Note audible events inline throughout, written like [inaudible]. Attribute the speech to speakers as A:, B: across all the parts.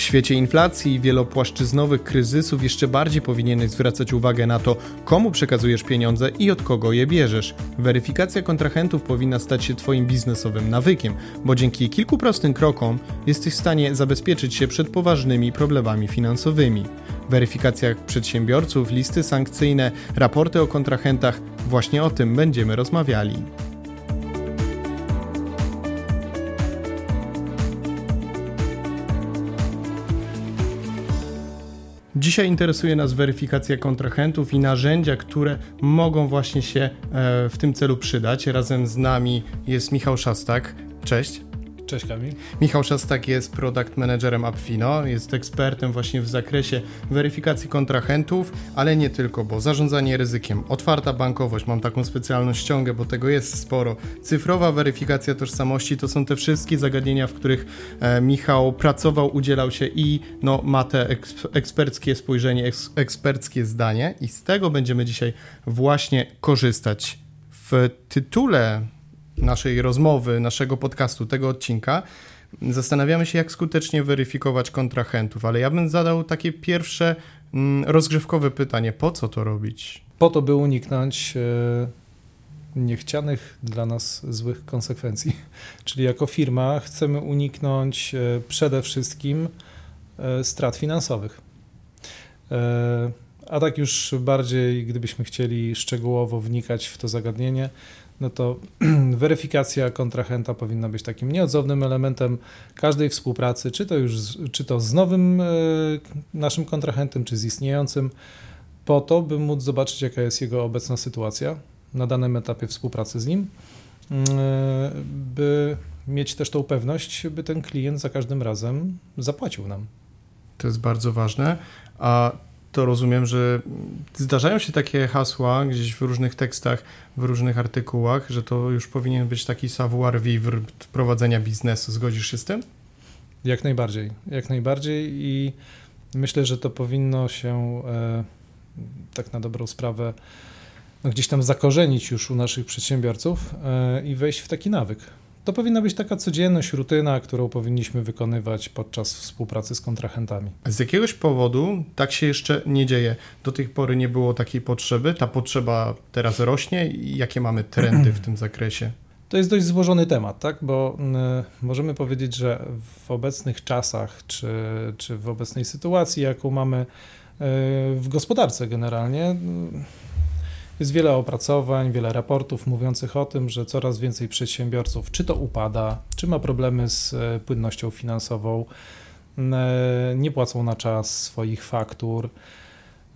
A: W świecie inflacji i wielopłaszczyznowych kryzysów jeszcze bardziej powinieneś zwracać uwagę na to, komu przekazujesz pieniądze i od kogo je bierzesz. Weryfikacja kontrahentów powinna stać się Twoim biznesowym nawykiem, bo dzięki kilku prostym krokom jesteś w stanie zabezpieczyć się przed poważnymi problemami finansowymi. Weryfikacja przedsiębiorców, listy sankcyjne, raporty o kontrahentach właśnie o tym będziemy rozmawiali. Dzisiaj interesuje nas weryfikacja kontrahentów i narzędzia, które mogą właśnie się e, w tym celu przydać. Razem z nami jest Michał Szastak. Cześć.
B: Cześć Kamil.
A: Michał Szastak jest product managerem Appfino, jest ekspertem właśnie w zakresie weryfikacji kontrahentów, ale nie tylko, bo zarządzanie ryzykiem, otwarta bankowość, mam taką specjalną ściągę, bo tego jest sporo, cyfrowa weryfikacja tożsamości, to są te wszystkie zagadnienia, w których e, Michał pracował, udzielał się i no, ma te eksperckie spojrzenie, eks eksperckie zdanie i z tego będziemy dzisiaj właśnie korzystać. W tytule naszej rozmowy, naszego podcastu, tego odcinka, zastanawiamy się, jak skutecznie weryfikować kontrahentów, ale ja bym zadał takie pierwsze mm, rozgrzewkowe pytanie: po co to robić?
B: Po to, by uniknąć e, niechcianych dla nas złych konsekwencji. [laughs] Czyli jako firma chcemy uniknąć e, przede wszystkim e, strat finansowych. A tak już bardziej, gdybyśmy chcieli szczegółowo wnikać w to zagadnienie, no to [clears throat] weryfikacja kontrahenta powinna być takim nieodzownym elementem każdej współpracy, czy to już czy to z nowym e, naszym kontrahentem, czy z istniejącym, po to, by móc zobaczyć, jaka jest jego obecna sytuacja na danym etapie współpracy z nim, mm, e, by mieć też tą pewność, by ten klient za każdym razem zapłacił nam.
A: To jest bardzo ważne. A to rozumiem, że zdarzają się takie hasła gdzieś w różnych tekstach, w różnych artykułach, że to już powinien być taki savoir vivre prowadzenia biznesu. Zgodzisz się z tym?
B: Jak najbardziej, jak najbardziej i myślę, że to powinno się e, tak na dobrą sprawę no, gdzieś tam zakorzenić już u naszych przedsiębiorców e, i wejść w taki nawyk. To powinna być taka codzienność, rutyna, którą powinniśmy wykonywać podczas współpracy z kontrahentami.
A: Z jakiegoś powodu tak się jeszcze nie dzieje. Do tej pory nie było takiej potrzeby. Ta potrzeba teraz rośnie i jakie mamy trendy w tym zakresie?
B: To jest dość złożony temat, tak? bo y, możemy powiedzieć, że w obecnych czasach, czy, czy w obecnej sytuacji, jaką mamy y, w gospodarce generalnie, y, jest wiele opracowań, wiele raportów mówiących o tym, że coraz więcej przedsiębiorców czy to upada, czy ma problemy z e, płynnością finansową, e, nie płacą na czas swoich faktur.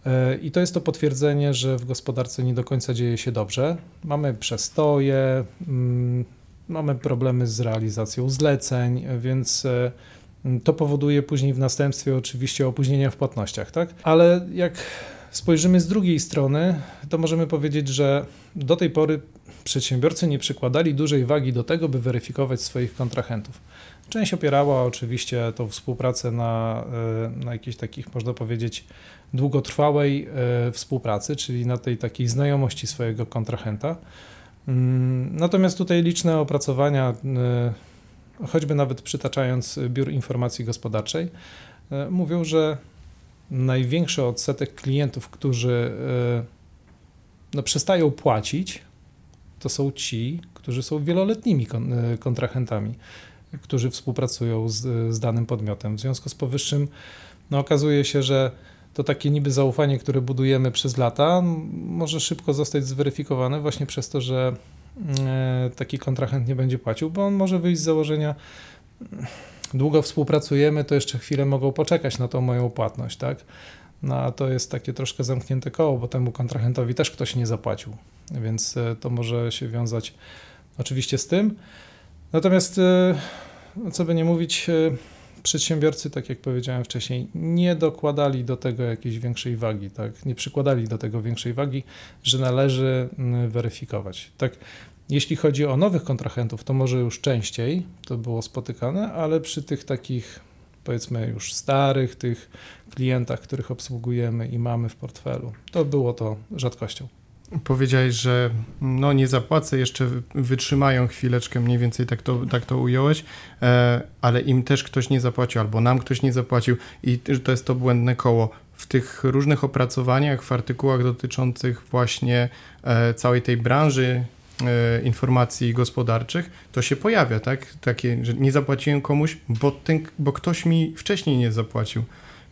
B: E, I to jest to potwierdzenie, że w gospodarce nie do końca dzieje się dobrze. Mamy przestoje, mm, mamy problemy z realizacją zleceń, więc to powoduje później w następstwie oczywiście opóźnienia w płatnościach, tak? Ale jak spojrzymy z drugiej strony, to możemy powiedzieć, że do tej pory przedsiębiorcy nie przykładali dużej wagi do tego, by weryfikować swoich kontrahentów. Część opierała oczywiście tą współpracę na, e, na jakiejś takich, można powiedzieć, długotrwałej e, współpracy, czyli na tej takiej znajomości swojego kontrahenta. Mm, natomiast tutaj liczne opracowania, e, choćby nawet przytaczając Biur Informacji Gospodarczej, mówią, że największy odsetek klientów, którzy e, no, przestają płacić, to są ci, którzy są wieloletnimi e, kontrahentami, którzy współpracują z, z danym podmiotem. W związku z powyższym no, okazuje się, że to takie niby zaufanie, które budujemy przez lata, może szybko zostać zweryfikowane właśnie przez to, że e, taki kontrahent nie będzie płacił, bo on może wyjść z założenia długo współpracujemy, to jeszcze chwilę mogą poczekać na tą moją płatność, tak? No a to jest takie troszkę zamknięte koło, bo temu kontrahentowi też ktoś nie zapłacił, więc e, to może się wiązać oczywiście z tym. Natomiast, e, no co by nie mówić, e, przedsiębiorcy, tak jak powiedziałem wcześniej, nie dokładali do tego jakiejś większej wagi, tak? nie przykładali do tego większej wagi, że należy weryfikować. Tak, jeśli chodzi o nowych kontrahentów, to może już częściej to było spotykane, ale przy tych takich powiedzmy już starych, tych klientach, których obsługujemy i mamy w portfelu, to było to rzadkością.
A: powiedziałeś, że no nie zapłacę, jeszcze wytrzymają chwileczkę, mniej więcej tak to, tak to ująłeś, e, ale im też ktoś nie zapłacił, albo nam ktoś nie zapłacił i to jest to błędne koło. W tych różnych opracowaniach, w artykułach dotyczących właśnie e, całej tej branży informacji gospodarczych, to się pojawia, tak? Takie, że nie zapłaciłem komuś, bo, ten, bo ktoś mi wcześniej nie zapłacił.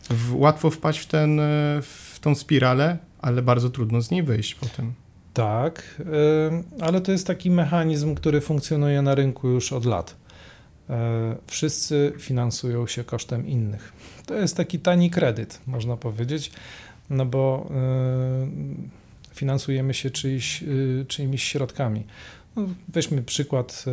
A: W, łatwo wpaść w, ten, w tą spiralę, ale bardzo trudno z niej wyjść potem.
B: Tak, ale to jest taki mechanizm, który funkcjonuje na rynku już od lat. E, wszyscy finansują się kosztem innych. To jest taki tani kredyt, można powiedzieć, no bo e, finansujemy się czyjś, e, czyimiś środkami. No weźmy przykład,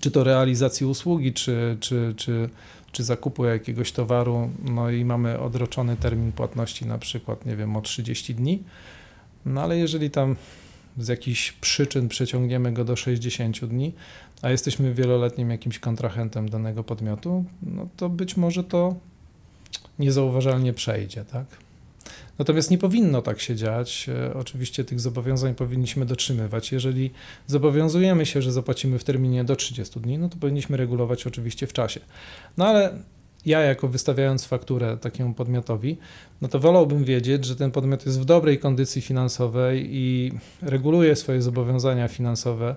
B: czy to realizacji usługi, czy, czy, czy, czy zakupu jakiegoś towaru, no i mamy odroczony termin płatności, na przykład, nie wiem, o 30 dni no ale jeżeli tam z jakichś przyczyn przeciągniemy go do 60 dni, a jesteśmy wieloletnim jakimś kontrahentem danego podmiotu, no to być może to niezauważalnie przejdzie, tak? Natomiast nie powinno tak się dziać. E, oczywiście tych zobowiązań powinniśmy dotrzymywać. Jeżeli zobowiązujemy się, że zapłacimy w terminie do 30 dni, no to powinniśmy regulować oczywiście w czasie. No ale ja jako wystawiając fakturę takiemu podmiotowi, no to wolałbym wiedzieć, że ten podmiot jest w dobrej kondycji finansowej i reguluje swoje zobowiązania finansowe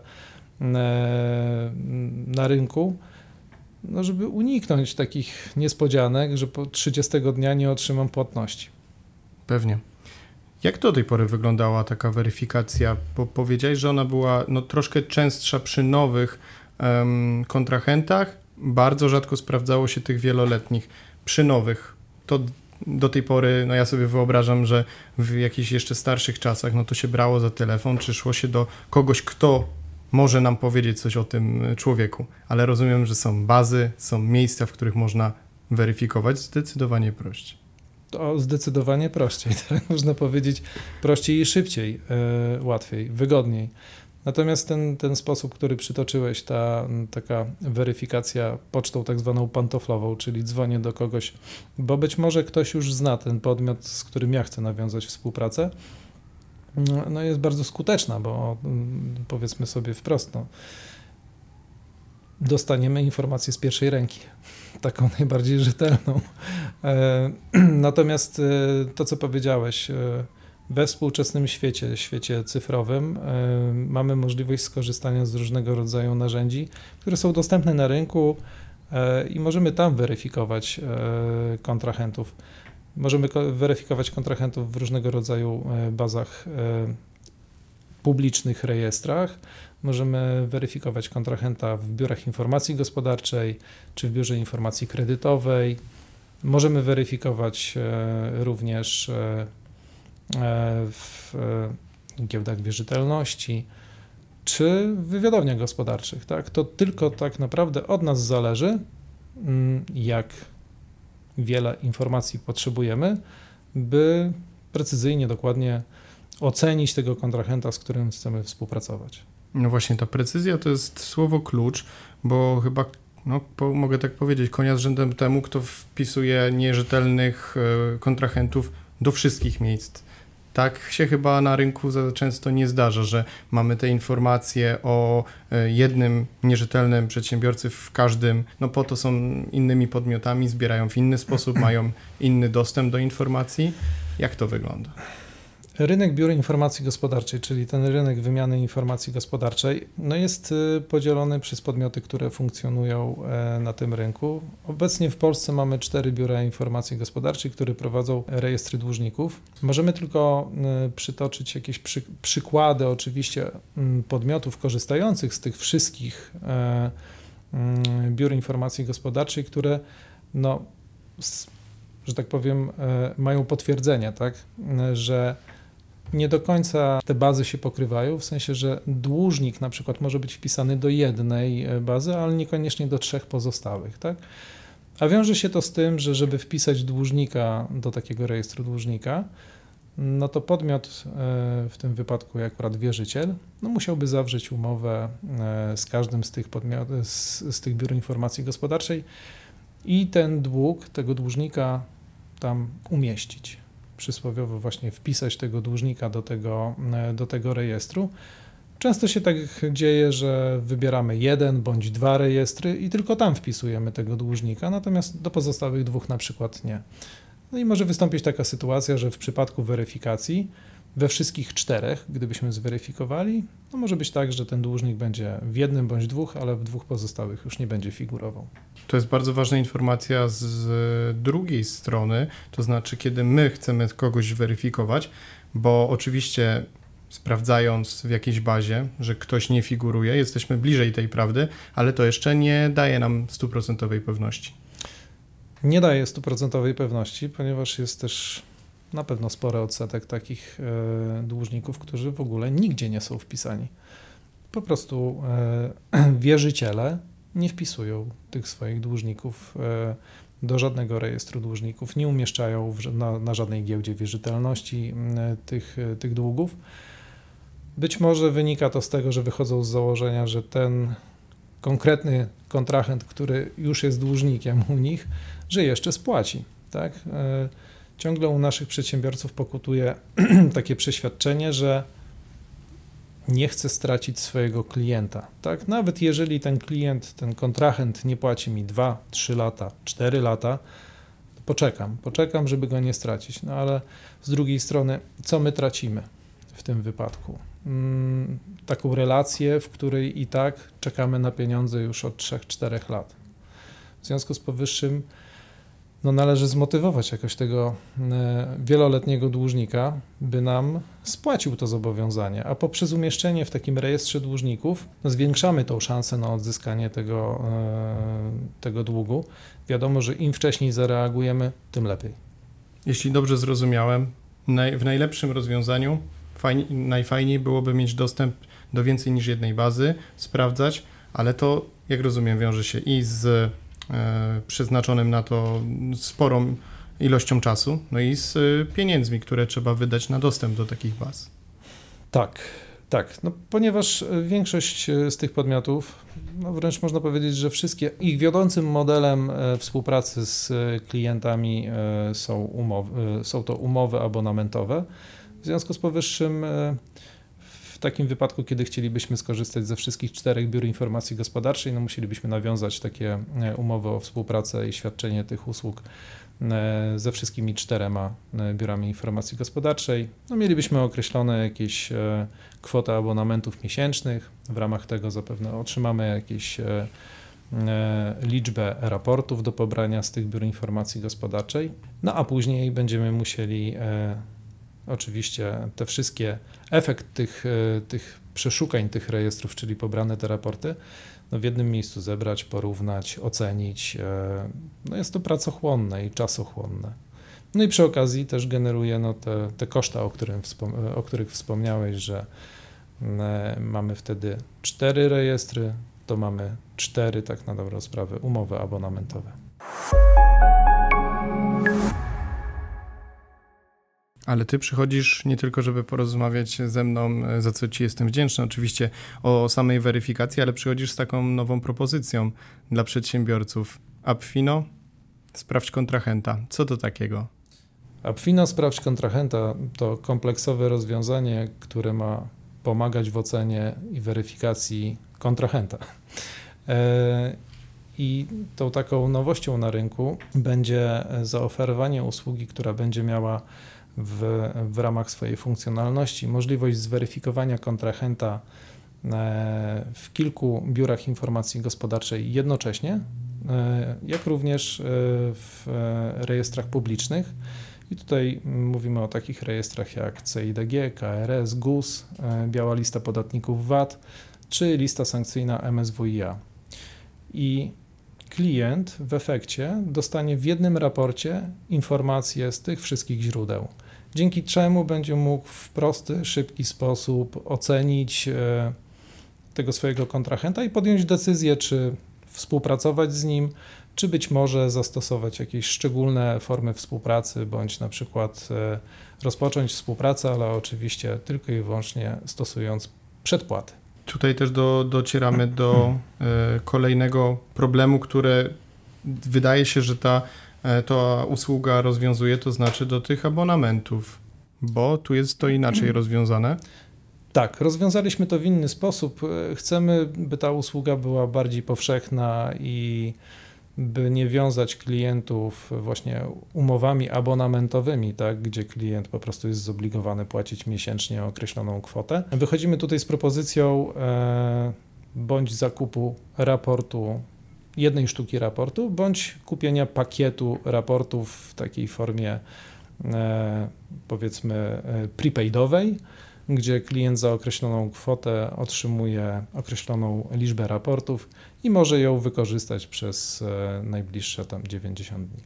B: e, na rynku, no żeby uniknąć takich niespodzianek, że po 30 dnia nie otrzymam płatności.
A: Pewnie. Jak do tej pory wyglądała taka weryfikacja? Bo powiedziałeś, że ona była no, troszkę częstsza przy nowych um, kontrahentach, bardzo rzadko sprawdzało się tych wieloletnich. Przy nowych to do tej pory, no ja sobie wyobrażam, że w jakichś jeszcze starszych czasach, no to się brało za telefon, czy szło się do kogoś, kto może nam powiedzieć coś o tym człowieku, ale rozumiem, że są bazy, są miejsca, w których można weryfikować zdecydowanie prościej.
B: To zdecydowanie prościej, [laughs] tak można powiedzieć prościej i szybciej, yy, łatwiej, wygodniej. Natomiast ten, ten sposób, który przytoczyłeś, ta taka weryfikacja pocztą tak zwaną pantoflową, czyli dzwonię do kogoś, bo być może ktoś już zna ten podmiot, z którym ja chcę nawiązać współpracę, no jest bardzo skuteczna, bo mm, powiedzmy sobie wprost, no, dostaniemy informację z pierwszej ręki, taką [laughs] najbardziej rzetelną. E, [clears throat] natomiast e, to, co powiedziałeś, e, we współczesnym świecie, świecie cyfrowym, mamy możliwość skorzystania z różnego rodzaju narzędzi, które są dostępne na rynku i możemy tam weryfikować kontrahentów. Możemy weryfikować kontrahentów w różnego rodzaju bazach publicznych rejestrach. Możemy weryfikować kontrahenta w biurach informacji gospodarczej czy w biurze informacji kredytowej. Możemy weryfikować również E, w e, giełdach wierzytelności czy w wywiadowniach gospodarczych. Tak? To tylko tak naprawdę od nas zależy, mm, jak wiele informacji potrzebujemy, by precyzyjnie, dokładnie ocenić tego kontrahenta, z którym chcemy współpracować.
A: No właśnie, ta precyzja to jest słowo klucz, bo chyba, no, po, mogę tak powiedzieć, konia z rzędem temu, kto wpisuje nierzetelnych e, kontrahentów do wszystkich miejsc tak się chyba na rynku za często nie zdarza, że mamy te informacje o e, jednym nierzetelnym przedsiębiorcy w każdym, no po to są innymi podmiotami, zbierają w inny sposób, mają inny dostęp do informacji. Jak to wygląda?
B: Rynek biur informacji gospodarczej, czyli ten rynek wymiany informacji gospodarczej, no jest y, podzielony przez podmioty, które funkcjonują e, na tym rynku. Obecnie w Polsce mamy cztery biura informacji gospodarczej, które prowadzą rejestry dłużników. Możemy tylko y, przytoczyć jakieś przy, przykłady, oczywiście, mm, podmiotów korzystających z tych wszystkich e, mm, biur informacji gospodarczej, które no, że tak powiem, e, mają potwierdzenie, tak, że nie do końca te bazy się pokrywają, w sensie, że dłużnik na przykład może być wpisany do jednej e, bazy, ale niekoniecznie do trzech pozostałych, tak? A wiąże się to z tym, że żeby wpisać dłużnika do takiego rejestru dłużnika, no to podmiot, e, w tym wypadku akurat wierzyciel, no musiałby zawrzeć umowę e, z każdym z tych podmiotów, z, z tych biur informacji gospodarczej i ten dług tego dłużnika tam umieścić. Przysłowiowo właśnie wpisać tego dłużnika do tego, do tego rejestru. Często się tak dzieje, że wybieramy jeden bądź dwa rejestry i tylko tam wpisujemy tego dłużnika, natomiast do pozostałych dwóch na przykład nie. No i może wystąpić taka sytuacja, że w przypadku weryfikacji we wszystkich czterech, gdybyśmy zweryfikowali, no może być tak, że ten dłużnik będzie w jednym bądź dwóch, ale w dwóch pozostałych już nie będzie figurował.
A: To jest bardzo ważna informacja z drugiej strony, to znaczy, kiedy my chcemy kogoś weryfikować, bo oczywiście sprawdzając w jakiejś bazie, że ktoś nie figuruje, jesteśmy bliżej tej prawdy, ale to jeszcze nie daje nam stuprocentowej pewności.
B: Nie daje stuprocentowej pewności, ponieważ jest też na pewno spory odsetek takich e, dłużników, którzy w ogóle nigdzie nie są wpisani. Po prostu e, [clears throat] wierzyciele nie wpisują tych swoich dłużników e, do żadnego rejestru dłużników, nie umieszczają na, na żadnej giełdzie wierzytelności tych, tych długów. Być może wynika to z tego, że wychodzą z założenia, że ten konkretny kontrahent, który już jest dłużnikiem u nich, że jeszcze spłaci. Tak? Ciągle u naszych przedsiębiorców pokutuje [clears throat] takie przeświadczenie, że nie chce stracić swojego klienta. Tak? Nawet jeżeli ten klient, ten kontrahent nie płaci mi 2, 3 lata, 4 lata, poczekam, poczekam, żeby go nie stracić. No ale z drugiej strony, co my tracimy w tym wypadku? Hmm, taką relację, w której i tak czekamy na pieniądze już od 3-4 lat. W związku z powyższym, no należy zmotywować jakoś tego e, wieloletniego dłużnika, by nam spłacił to zobowiązanie, a poprzez umieszczenie w takim rejestrze dłużników no zwiększamy tą szansę na odzyskanie tego, e, tego długu. Wiadomo, że im wcześniej zareagujemy, tym lepiej.
A: Jeśli dobrze zrozumiałem, w najlepszym rozwiązaniu fajnie, najfajniej byłoby mieć dostęp do więcej niż jednej bazy, sprawdzać, ale to, jak rozumiem, wiąże się i z przeznaczonym na to sporą ilością czasu, no i z e, pieniędzmi, które trzeba wydać na dostęp do takich baz.
B: Tak, tak, no, ponieważ większość e, z tych podmiotów, no wręcz można powiedzieć, że wszystkie, ich wiodącym modelem współpracy z klientami są, umowy, są to umowy abonamentowe. W związku z powyższym w takim wypadku, kiedy chcielibyśmy skorzystać ze wszystkich czterech biur informacji gospodarczej, no musielibyśmy nawiązać takie e, umowy o współpracę i świadczenie tych usług e, ze wszystkimi czterema e, biurami informacji gospodarczej. No, mielibyśmy określone jakieś kwoty abonamentów miesięcznych. W ramach tego zapewne otrzymamy jakieś liczbę raportów do pobrania z tych biur informacji gospodarczej. No a później będziemy musieli oczywiście te wszystkie, efekt tych, e, tych przeszukań tych rejestrów, czyli pobrane te raporty, no w jednym miejscu zebrać, porównać, ocenić. E, no jest to pracochłonne i czasochłonne. No i przy okazji też generuje no te, te koszta, o, którym o których wspomniałeś, że e, mamy wtedy cztery rejestry, to mamy cztery, tak na dobrą sprawę, umowy abonamentowe.
A: Ale ty przychodzisz nie tylko, żeby porozmawiać ze mną, za co ci jestem wdzięczny, oczywiście o samej weryfikacji, ale przychodzisz z taką nową propozycją dla przedsiębiorców. Appfino, sprawdź kontrahenta. Co to takiego?
B: Appfino, sprawdź kontrahenta to kompleksowe rozwiązanie, które ma pomagać w ocenie i weryfikacji kontrahenta. E, I tą taką nowością na rynku będzie zaoferowanie usługi, która będzie miała w, w ramach swojej funkcjonalności możliwość zweryfikowania kontrahenta e, w kilku biurach informacji gospodarczej jednocześnie, e, jak również e, w rejestrach publicznych. I tutaj mówimy o takich rejestrach jak CIDG, KRS, GUS, Biała Lista Podatników VAT czy lista sankcyjna MSWiA. I klient w efekcie dostanie w jednym raporcie informacje z tych wszystkich źródeł dzięki czemu będzie mógł w prosty, szybki sposób ocenić e, tego swojego kontrahenta i podjąć decyzję, czy współpracować z nim, czy być może zastosować jakieś szczególne formy współpracy, bądź na przykład e, rozpocząć współpracę, ale oczywiście tylko i wyłącznie stosując przedpłaty.
A: Tutaj też do, docieramy do e, kolejnego problemu, który wydaje się, że ta to usługa rozwiązuje, to znaczy do tych abonamentów, bo tu jest to inaczej rozwiązane.
B: Tak, rozwiązaliśmy to w inny sposób. Chcemy, by ta usługa była bardziej powszechna i by nie wiązać klientów właśnie umowami abonamentowymi, tak, gdzie klient po prostu jest zobligowany płacić miesięcznie określoną kwotę. Wychodzimy tutaj z propozycją e, bądź zakupu raportu jednej sztuki raportu, bądź kupienia pakietu raportów w takiej formie e, powiedzmy e, prepaidowej, gdzie klient za określoną kwotę otrzymuje określoną liczbę raportów i może ją wykorzystać przez e, najbliższe tam 90 dni.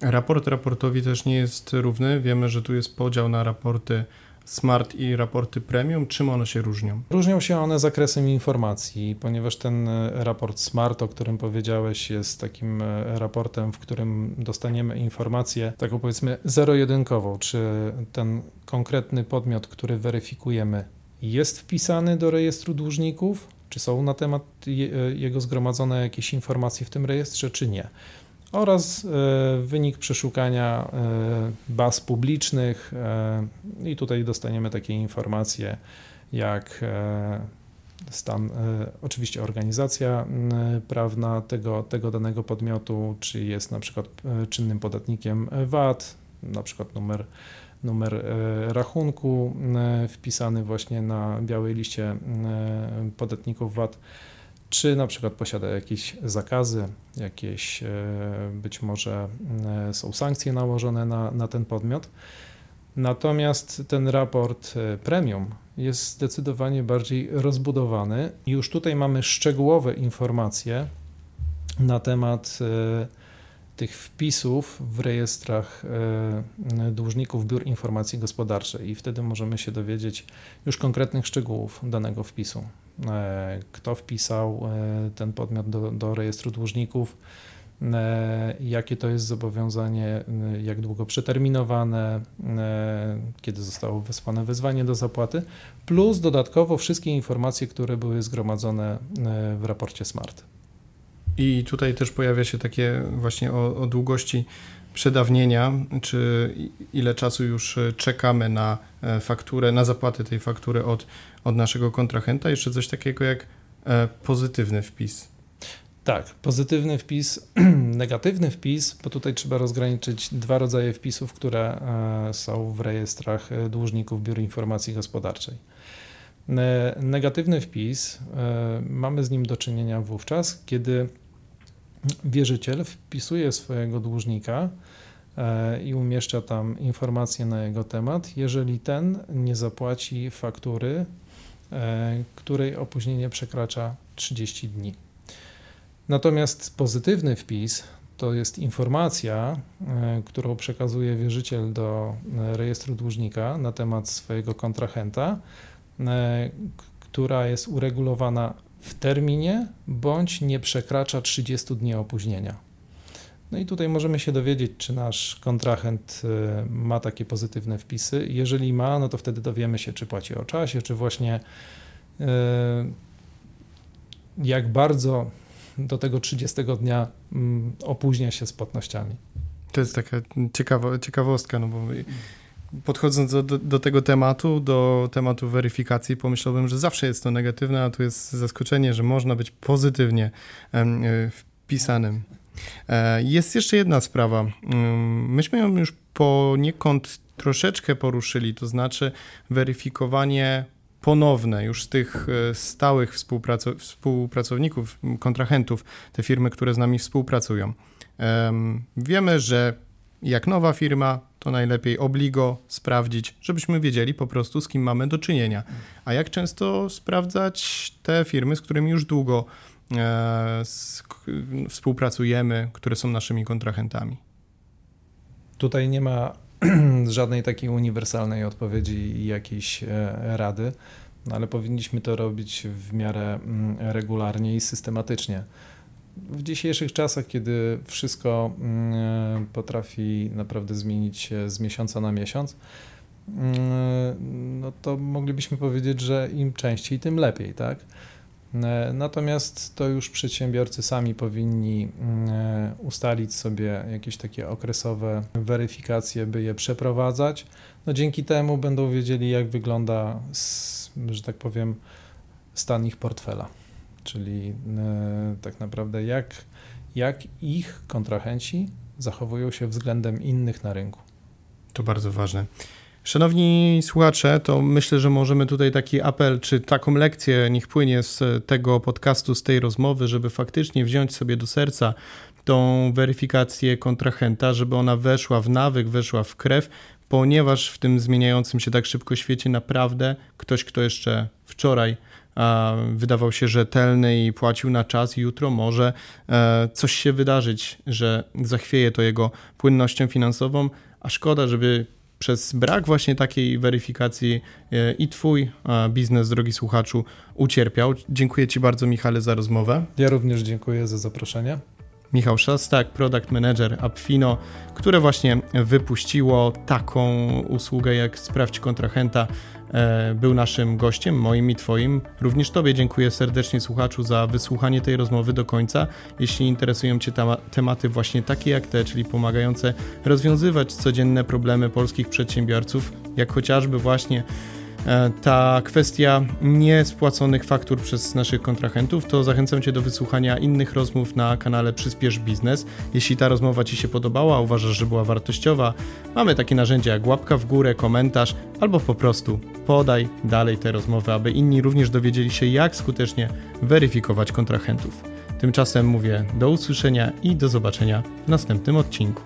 A: Raport raportowi też nie jest równy. Wiemy, że tu jest podział na raporty Smart i raporty Premium. Czym one się różnią?
B: Różnią się one zakresem informacji, ponieważ ten e, raport Smart, o którym powiedziałeś, jest takim e, raportem, w którym dostaniemy informację taką powiedzmy zero-jedynkową, czy ten konkretny podmiot, który weryfikujemy, jest wpisany do rejestru dłużników, czy są na temat jego zgromadzone jakieś informacje w tym rejestrze, czy nie oraz e, wynik przeszukania e, baz publicznych. E, i tutaj dostaniemy takie informacje jak stan, oczywiście organizacja prawna tego, tego danego podmiotu, czy jest na przykład czynnym podatnikiem VAT, na przykład numer, numer rachunku wpisany właśnie na białej liście podatników VAT czy na przykład posiada jakieś zakazy, jakieś e, być może e, są sankcje nałożone na, na ten podmiot. Natomiast ten raport e, premium jest zdecydowanie bardziej rozbudowany. Już tutaj mamy szczegółowe informacje na temat tych wpisów w rejestrach dłużników biur informacji gospodarczej i wtedy możemy się dowiedzieć już konkretnych szczegółów danego wpisu. E, kto wpisał e, ten podmiot do, do rejestru dłużników, e, jakie to jest zobowiązanie, jak długo przeterminowane, kiedy zostało wysłane wezwanie do zapłaty, plus dodatkowo wszystkie informacje, które były zgromadzone w raporcie SMART.
A: I tutaj też pojawia się takie właśnie o, o długości przedawnienia, czy ile czasu już czekamy na fakturę, na zapłatę tej faktury od od naszego kontrahenta. Jeszcze coś takiego jak e, pozytywny wpis.
B: Tak, pozytywny wpis, [clears throat] negatywny wpis, bo tutaj trzeba rozgraniczyć dwa rodzaje wpisów, które e, są w rejestrach e, dłużników Biur Informacji Gospodarczej. Negatywny wpis, mamy z nim do czynienia wówczas, kiedy wierzyciel wpisuje swojego dłużnika i umieszcza tam informacje na jego temat, jeżeli ten nie zapłaci faktury E, której opóźnienie przekracza 30 dni. Natomiast pozytywny wpis to jest informacja, e, którą przekazuje wierzyciel do e, rejestru dłużnika na temat swojego kontrahenta, która jest uregulowana w terminie bądź nie przekracza 30 dni opóźnienia. No i tutaj możemy się dowiedzieć, czy nasz kontrahent y, ma takie pozytywne wpisy. Jeżeli ma, no to wtedy dowiemy się, czy płaci o czasie, czy właśnie y, jak bardzo do tego 30 dnia mm, opóźnia się z płatnościami.
A: To jest taka ciekawa, ciekawostka, no bo podchodząc do, do, do, tego tematu, do tematu weryfikacji, pomyślałbym, że zawsze jest to negatywne, a tu jest zaskoczenie, że można być pozytywnie y, wpisanym. E, jest jeszcze jedna sprawa. Mm, myśmy ją już poniekąd troszeczkę poruszyli, to znaczy weryfikowanie ponowne już tych e, stałych współpracowników, kontrahentów, te firmy, które z nami współpracują. Wiemy, że jak nowa firma, to najlepiej obligo sprawdzić, żebyśmy wiedzieli po prostu, z kim mamy do czynienia. A jak często sprawdzać te firmy, z którymi już długo E, współpracujemy, które są naszymi kontrahentami.
B: Tutaj nie ma [clears throat] żadnej takiej uniwersalnej odpowiedzi i jakiejś e, rady, no ale powinniśmy to robić w miarę mm, regularnie i systematycznie. W dzisiejszych czasach, kiedy wszystko mm, potrafi naprawdę zmienić się z miesiąca na miesiąc, mm, no to moglibyśmy powiedzieć, że im częściej, tym lepiej, tak? Natomiast to już przedsiębiorcy sami powinni ustalić sobie jakieś takie okresowe weryfikacje, by je przeprowadzać. No dzięki temu będą wiedzieli, jak wygląda, że tak powiem, stan ich portfela. Czyli tak naprawdę jak, jak ich kontrahenci zachowują się względem innych na rynku.
A: To bardzo ważne. Szanowni słuchacze, to myślę, że możemy tutaj taki apel, czy taką lekcję niech płynie z tego podcastu, z tej rozmowy, żeby faktycznie wziąć sobie do serca tą weryfikację kontrahenta, żeby ona weszła w nawyk, weszła w krew, ponieważ w tym zmieniającym się tak szybko świecie naprawdę ktoś, kto jeszcze wczoraj wydawał się rzetelny i płacił na czas, jutro może e, coś się wydarzyć, że zachwieje to jego płynnością finansową, a szkoda, żeby przez brak właśnie takiej weryfikacji e, i Twój biznes, drogi słuchaczu, ucierpiał. Dziękuję Ci bardzo, Michale, za rozmowę.
B: Ja również dziękuję za zaproszenie.
A: Michał Szostak, product manager Appfino, które właśnie wypuściło taką usługę jak Sprawdź kontrahenta. E, był naszym gościem, moim i Twoim. Również Tobie dziękuję serdecznie, słuchaczu, za wysłuchanie tej rozmowy do końca. Jeśli interesują Cię tematy właśnie takie jak te, czyli pomagające rozwiązywać codzienne problemy polskich przedsiębiorców, jak chociażby właśnie ta kwestia niespłaconych faktur przez naszych kontrahentów, to zachęcam Cię do wysłuchania innych rozmów na kanale Przyspiesz Biznes. Jeśli ta rozmowa Ci się podobała, uważasz, że była wartościowa, mamy takie narzędzia jak łapka w górę, komentarz albo po prostu podaj dalej te rozmowy, aby inni również dowiedzieli się, jak skutecznie weryfikować kontrahentów. Tymczasem mówię do usłyszenia i do zobaczenia w następnym odcinku.